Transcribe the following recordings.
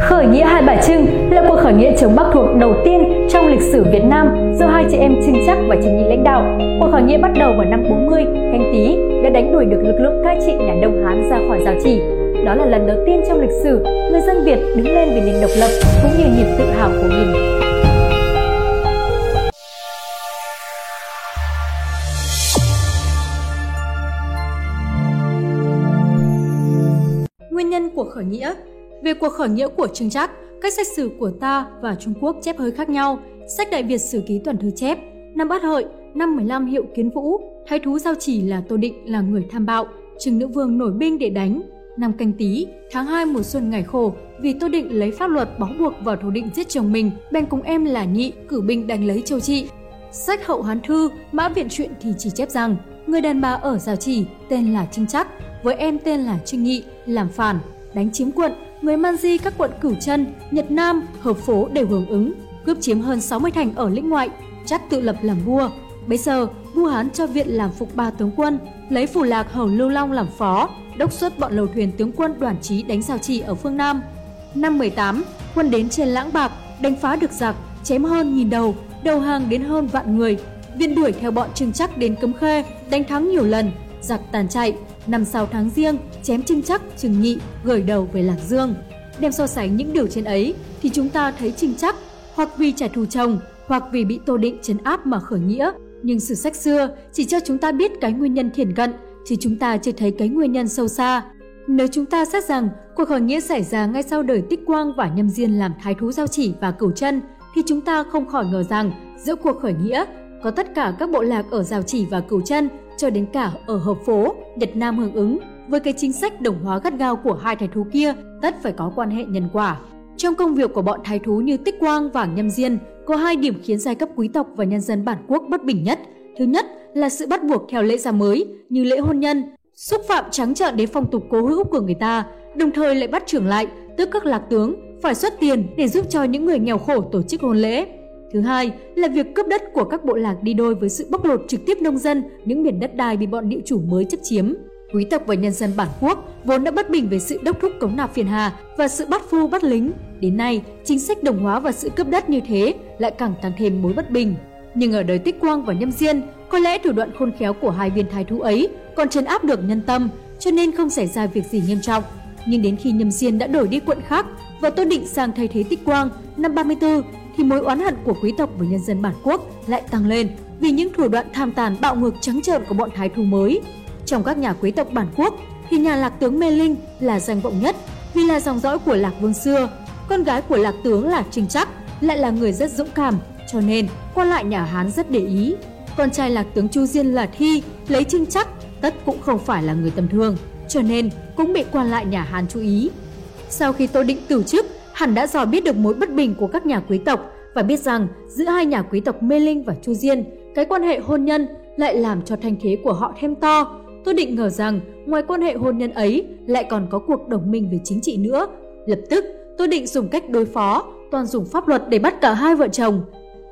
Khởi nghĩa Hai Bà Trưng là cuộc khởi nghĩa chống Bắc thuộc đầu tiên trong lịch sử Việt Nam do hai chị em Trưng Chắc và Trần Nhị lãnh đạo. Cuộc khởi nghĩa bắt đầu vào năm 40 canh tí đã đánh đuổi được lực lượng cai trị nhà Đông Hán ra khỏi giao chỉ. Đó là lần đầu tiên trong lịch sử người dân Việt đứng lên vì nền độc lập cũng như niềm tự hào của mình. Nguyên nhân của khởi nghĩa về cuộc khởi nghĩa của Trương Trác, cách sách sử của ta và Trung Quốc chép hơi khác nhau. Sách Đại Việt Sử Ký Toàn Thư chép, năm Bát Hợi, năm 15 Hiệu Kiến Vũ, thái thú giao chỉ là Tô Định là người tham bạo, Trừng Nữ Vương nổi binh để đánh. Năm Canh Tý, tháng 2 mùa xuân ngày khổ, vì Tô Định lấy pháp luật bó buộc vào tô định giết chồng mình, bèn cùng em là Nhị cử binh đánh lấy Châu Trị. Sách Hậu Hán Thư, Mã Viện Truyện thì chỉ chép rằng người đàn bà ở Giao Chỉ tên là Trinh Chắc, với em tên là Trinh Nghị, làm phản, đánh chiếm quận người Man Di các quận Cửu Chân, Nhật Nam, Hợp Phố đều hưởng ứng, cướp chiếm hơn 60 thành ở lĩnh ngoại, chắc tự lập làm vua. Bây giờ, vua Hán cho viện làm phục ba tướng quân, lấy phủ lạc Hầu Lưu Long làm phó, đốc xuất bọn lầu thuyền tướng quân đoàn trí đánh giao trì ở phương Nam. Năm 18, quân đến trên Lãng Bạc, đánh phá được giặc, chém hơn nghìn đầu, đầu hàng đến hơn vạn người. Viên đuổi theo bọn Trừng Chắc đến Cấm Khê, đánh thắng nhiều lần, giặc tàn chạy, Năm sau tháng riêng, chém Trinh Chắc, Trừng Nhị gửi đầu về Lạc Dương. Đem so sánh những điều trên ấy thì chúng ta thấy Trinh Chắc hoặc vì trả thù chồng hoặc vì bị Tô Định chấn áp mà khởi nghĩa. Nhưng sử sách xưa chỉ cho chúng ta biết cái nguyên nhân thiển cận, chứ chúng ta chưa thấy cái nguyên nhân sâu xa. Nếu chúng ta xét rằng cuộc khởi nghĩa xảy ra ngay sau đời Tích Quang và Nhâm Diên làm thái thú giao chỉ và cửu chân, thì chúng ta không khỏi ngờ rằng giữa cuộc khởi nghĩa có tất cả các bộ lạc ở giao chỉ và cửu chân cho đến cả ở hợp phố, Nhật Nam hưởng ứng với cái chính sách đồng hóa gắt gao của hai thái thú kia tất phải có quan hệ nhân quả. Trong công việc của bọn thái thú như Tích Quang và Nhâm Diên, có hai điểm khiến giai cấp quý tộc và nhân dân bản quốc bất bình nhất. Thứ nhất là sự bắt buộc theo lễ gia mới như lễ hôn nhân, xúc phạm trắng trợn đến phong tục cố hữu của người ta, đồng thời lại bắt trưởng lại, tức các lạc tướng, phải xuất tiền để giúp cho những người nghèo khổ tổ chức hôn lễ. Thứ hai là việc cướp đất của các bộ lạc đi đôi với sự bóc lột trực tiếp nông dân những miền đất đai bị bọn địa chủ mới chấp chiếm. Quý tộc và nhân dân bản quốc vốn đã bất bình về sự đốc thúc cống nạp phiền hà và sự bắt phu bắt lính. Đến nay, chính sách đồng hóa và sự cướp đất như thế lại càng tăng thêm mối bất bình. Nhưng ở đời Tích Quang và Nhâm Diên, có lẽ thủ đoạn khôn khéo của hai viên thái thú ấy còn trấn áp được nhân tâm, cho nên không xảy ra việc gì nghiêm trọng. Nhưng đến khi Nhâm Diên đã đổi đi quận khác và Tô Định sang thay thế Tích Quang năm 34 thì mối oán hận của quý tộc với nhân dân bản quốc lại tăng lên vì những thủ đoạn tham tàn bạo ngược trắng trợn của bọn thái thú mới. Trong các nhà quý tộc bản quốc thì nhà lạc tướng Mê Linh là danh vọng nhất vì là dòng dõi của lạc vương xưa. Con gái của lạc tướng là Trinh Chắc lại là người rất dũng cảm, cho nên quan lại nhà Hán rất để ý. Con trai lạc tướng Chu Diên là Thi lấy Trinh Chắc tất cũng không phải là người tầm thường, cho nên cũng bị quan lại nhà Hán chú ý. Sau khi Tô Định từ chức hẳn đã dò biết được mối bất bình của các nhà quý tộc và biết rằng giữa hai nhà quý tộc Mê Linh và Chu Diên, cái quan hệ hôn nhân lại làm cho thanh thế của họ thêm to. Tôi định ngờ rằng ngoài quan hệ hôn nhân ấy lại còn có cuộc đồng minh về chính trị nữa. Lập tức, tôi định dùng cách đối phó, toàn dùng pháp luật để bắt cả hai vợ chồng.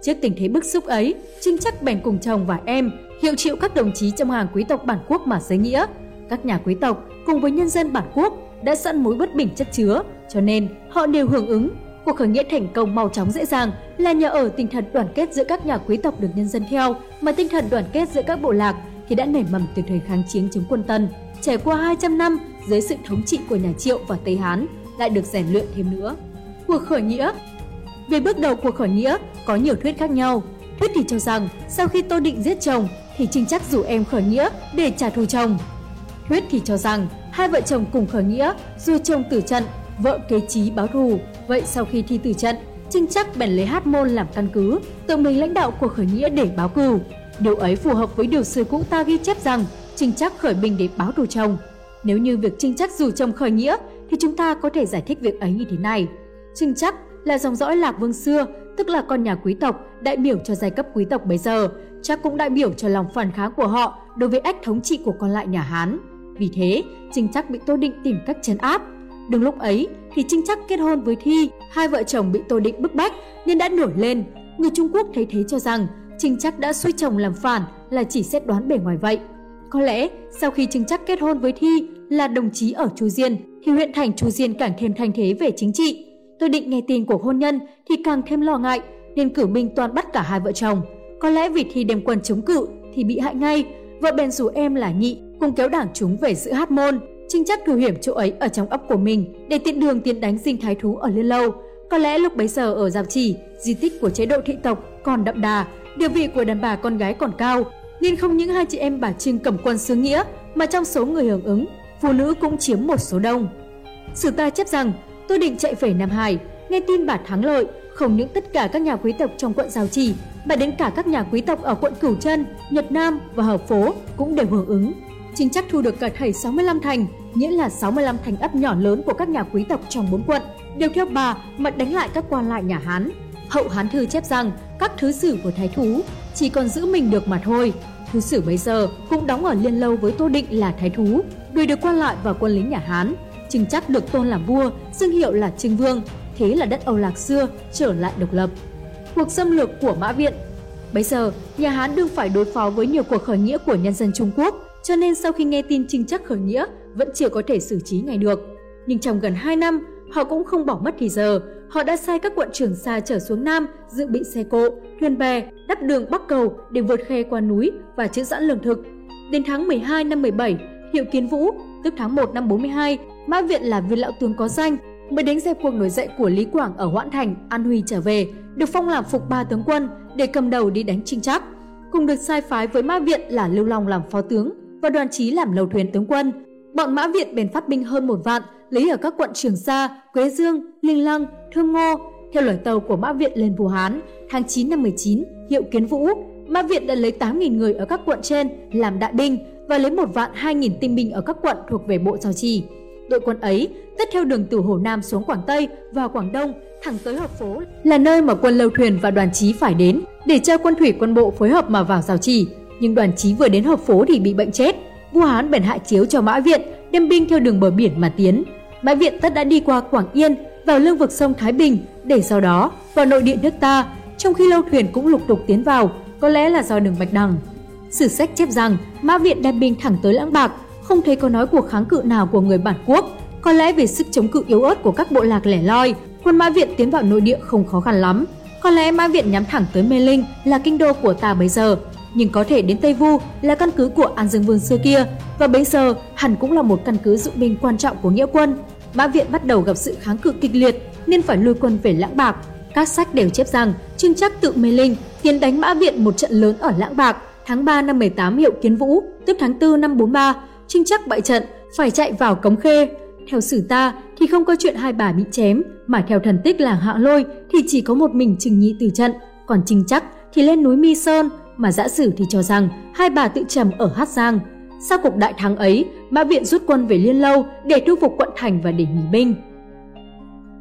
Trước tình thế bức xúc ấy, Trinh chắc bèn cùng chồng và em hiệu triệu các đồng chí trong hàng quý tộc bản quốc mà giới nghĩa. Các nhà quý tộc cùng với nhân dân bản quốc đã sẵn mối bất bình chất chứa, cho nên họ đều hưởng ứng. Cuộc khởi nghĩa thành công mau chóng dễ dàng là nhờ ở tinh thần đoàn kết giữa các nhà quý tộc được nhân dân theo, mà tinh thần đoàn kết giữa các bộ lạc thì đã nảy mầm từ thời kháng chiến chống quân Tân. Trải qua 200 năm dưới sự thống trị của nhà Triệu và Tây Hán lại được rèn luyện thêm nữa. Cuộc khởi nghĩa Về bước đầu cuộc khởi nghĩa có nhiều thuyết khác nhau. Thuyết thì cho rằng sau khi Tô Định giết chồng thì Trinh chắc rủ em khởi nghĩa để trả thù chồng. Thuyết thì cho rằng hai vợ chồng cùng khởi nghĩa, dù chồng tử trận, vợ kế trí báo thù. Vậy sau khi thi tử trận, Trinh chắc bèn lấy hát môn làm căn cứ, tự mình lãnh đạo cuộc khởi nghĩa để báo cừu. Điều ấy phù hợp với điều sử cũ ta ghi chép rằng Trinh chắc khởi binh để báo thù chồng. Nếu như việc Trinh chắc dù chồng khởi nghĩa thì chúng ta có thể giải thích việc ấy như thế này. Trinh chắc là dòng dõi lạc vương xưa, tức là con nhà quý tộc, đại biểu cho giai cấp quý tộc bây giờ, chắc cũng đại biểu cho lòng phản kháng của họ đối với ách thống trị của con lại nhà Hán. Vì thế, Trinh Chắc bị Tô Định tìm cách chấn áp. Đúng lúc ấy thì Trinh Chắc kết hôn với Thi, hai vợ chồng bị Tô Định bức bách nên đã nổi lên. Người Trung Quốc thấy thế cho rằng Trinh Chắc đã suy chồng làm phản là chỉ xét đoán bề ngoài vậy. Có lẽ sau khi Trinh Chắc kết hôn với Thi là đồng chí ở Chu Diên thì huyện thành Chu Diên càng thêm thanh thế về chính trị. Tôi định nghe tin của hôn nhân thì càng thêm lo ngại nên cử binh toàn bắt cả hai vợ chồng. Có lẽ vì thi đem quân chống cự thì bị hại ngay. Vợ bèn rủ em là nhị cùng kéo đảng chúng về giữ hát môn. Trinh chắc thủ hiểm chỗ ấy ở trong ấp của mình để tiện đường tiến đánh dinh thái thú ở Liên Lâu. Có lẽ lúc bấy giờ ở Giao Chỉ, di tích của chế độ thị tộc còn đậm đà, địa vị của đàn bà con gái còn cao, nên không những hai chị em bà Trinh cầm quân xứ nghĩa mà trong số người hưởng ứng, phụ nữ cũng chiếm một số đông. Sử ta chấp rằng, tôi định chạy về Nam Hải, nghe tin bà thắng lợi, không những tất cả các nhà quý tộc trong quận Giao Chỉ, mà đến cả các nhà quý tộc ở quận Cửu chân Nhật Nam và Hợp Phố cũng đều hưởng ứng. Chính chắc thu được cả thảy 65 thành, nghĩa là 65 thành ấp nhỏ lớn của các nhà quý tộc trong bốn quận, đều theo bà mà đánh lại các quan lại nhà Hán. Hậu Hán Thư chép rằng các thứ sử của thái thú chỉ còn giữ mình được mà thôi. Thứ sử bây giờ cũng đóng ở liên lâu với Tô Định là thái thú, đuổi được quan lại và quân lính nhà Hán. Trinh chắc được tôn làm vua, xưng hiệu là Trưng Vương, thế là đất Âu Lạc xưa trở lại độc lập. Cuộc xâm lược của Mã Viện Bây giờ, nhà Hán đương phải đối phó với nhiều cuộc khởi nghĩa của nhân dân Trung Quốc, cho nên sau khi nghe tin trinh chắc khởi nghĩa vẫn chưa có thể xử trí ngay được. Nhưng trong gần 2 năm, họ cũng không bỏ mất thì giờ. Họ đã sai các quận trưởng xa trở xuống Nam dự bị xe cộ, thuyền bè, đắp đường bắc cầu để vượt khe qua núi và chữ sẵn lương thực. Đến tháng 12 năm 17, Hiệu Kiến Vũ, tức tháng 1 năm 42, Mã Viện là viên lão tướng có danh, mới đánh dẹp cuộc nổi dậy của Lý Quảng ở Hoãn Thành, An Huy trở về, được phong làm phục ba tướng quân để cầm đầu đi đánh Trinh Trác. Cùng được sai phái với Mã Viện là Lưu Long làm phó tướng và đoàn chí làm lầu thuyền tướng quân. Bọn Mã Viện bèn phát binh hơn một vạn, lấy ở các quận Trường Sa, Quế Dương, Linh Lăng, Thương Ngô. Theo lời tàu của Mã Viện lên Vũ Hán, tháng 9 năm 19, hiệu Kiến Vũ, Mã Viện đã lấy 8.000 người ở các quận trên làm đại binh và lấy một vạn 2.000 tinh binh ở các quận thuộc về bộ giao trì. Đội quân ấy tất theo đường từ Hồ Nam xuống Quảng Tây và Quảng Đông thẳng tới hợp phố là nơi mà quân lâu thuyền và đoàn chí phải đến để cho quân thủy quân bộ phối hợp mà vào giao trì nhưng đoàn chí vừa đến hợp phố thì bị bệnh chết. Vua Hán bèn hạ chiếu cho Mã Viện đem binh theo đường bờ biển mà tiến. Mã Viện tất đã đi qua Quảng Yên, vào lương vực sông Thái Bình để sau đó vào nội địa nước ta, trong khi lâu thuyền cũng lục tục tiến vào, có lẽ là do đường Bạch Đằng. Sử sách chép rằng Mã Viện đem binh thẳng tới Lãng Bạc, không thấy có nói cuộc kháng cự nào của người bản quốc. Có lẽ vì sức chống cự yếu ớt của các bộ lạc lẻ loi, quân Mã Viện tiến vào nội địa không khó khăn lắm. Có lẽ Mã Viện nhắm thẳng tới Mê Linh là kinh đô của ta bây giờ, nhưng có thể đến Tây Vu là căn cứ của An Dương Vương xưa kia và bấy giờ hẳn cũng là một căn cứ dụng binh quan trọng của nghĩa quân. Mã Viện bắt đầu gặp sự kháng cự kịch liệt nên phải lui quân về Lãng Bạc. Các sách đều chép rằng Trương Trắc tự mê linh tiến đánh Mã Viện một trận lớn ở Lãng Bạc tháng 3 năm 18 hiệu Kiến Vũ, tức tháng 4 năm 43. Trương Trắc bại trận phải chạy vào Cống Khê. Theo sử ta thì không có chuyện hai bà bị chém, mà theo thần tích làng Hạng Lôi thì chỉ có một mình Trừng Nhị từ trận, còn Trinh Chắc thì lên núi Mi Sơn mà giã sử thì cho rằng hai bà tự trầm ở Hát Giang. Sau cuộc đại thắng ấy, Mã Viện rút quân về Liên Lâu để thu phục quận thành và để nghỉ binh.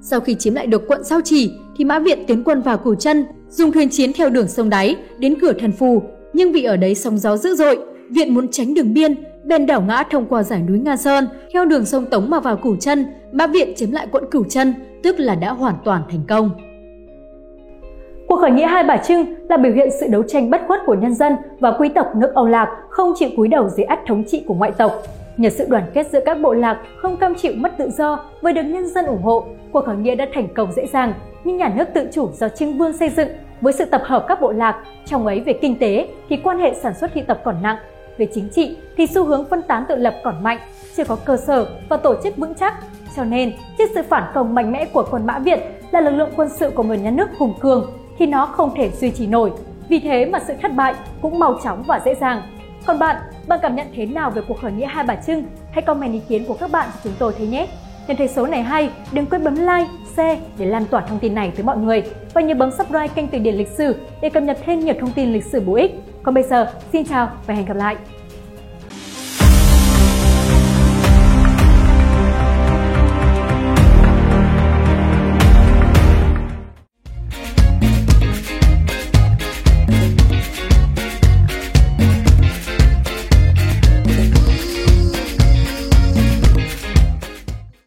Sau khi chiếm lại được quận Giao Chỉ, thì Mã Viện tiến quân vào Cửu Chân, dùng thuyền chiến theo đường sông đáy đến cửa Thần Phù, nhưng vì ở đấy sóng gió dữ dội, Viện muốn tránh đường biên, bèn đảo ngã thông qua giải núi Nga Sơn, theo đường sông Tống mà vào Cửu Chân, Mã Viện chiếm lại quận Cửu Chân, tức là đã hoàn toàn thành công. Cuộc khởi nghĩa Hai Bà Trưng là biểu hiện sự đấu tranh bất khuất của nhân dân và quý tộc nước Âu Lạc không chịu cúi đầu dưới ách thống trị của ngoại tộc. Nhờ sự đoàn kết giữa các bộ lạc không cam chịu mất tự do và được nhân dân ủng hộ, cuộc khởi nghĩa đã thành công dễ dàng. Nhưng nhà nước tự chủ do Trưng Vương xây dựng với sự tập hợp các bộ lạc, trong ấy về kinh tế thì quan hệ sản xuất thị tập còn nặng, về chính trị thì xu hướng phân tán tự lập còn mạnh, chưa có cơ sở và tổ chức vững chắc. Cho nên, trước sự phản công mạnh mẽ của quân Mã Việt là lực lượng quân sự của một nhà nước hùng cường thì nó không thể duy trì nổi. Vì thế mà sự thất bại cũng mau chóng và dễ dàng. Còn bạn, bạn cảm nhận thế nào về cuộc khởi nghĩa Hai Bà Trưng? Hãy comment ý kiến của các bạn cho chúng tôi thấy nhé! Nếu thấy số này hay, đừng quên bấm like, share để lan tỏa thông tin này tới mọi người và nhớ bấm subscribe kênh Từ điển lịch sử để cập nhật thêm nhiều thông tin lịch sử bổ ích. Còn bây giờ, xin chào và hẹn gặp lại!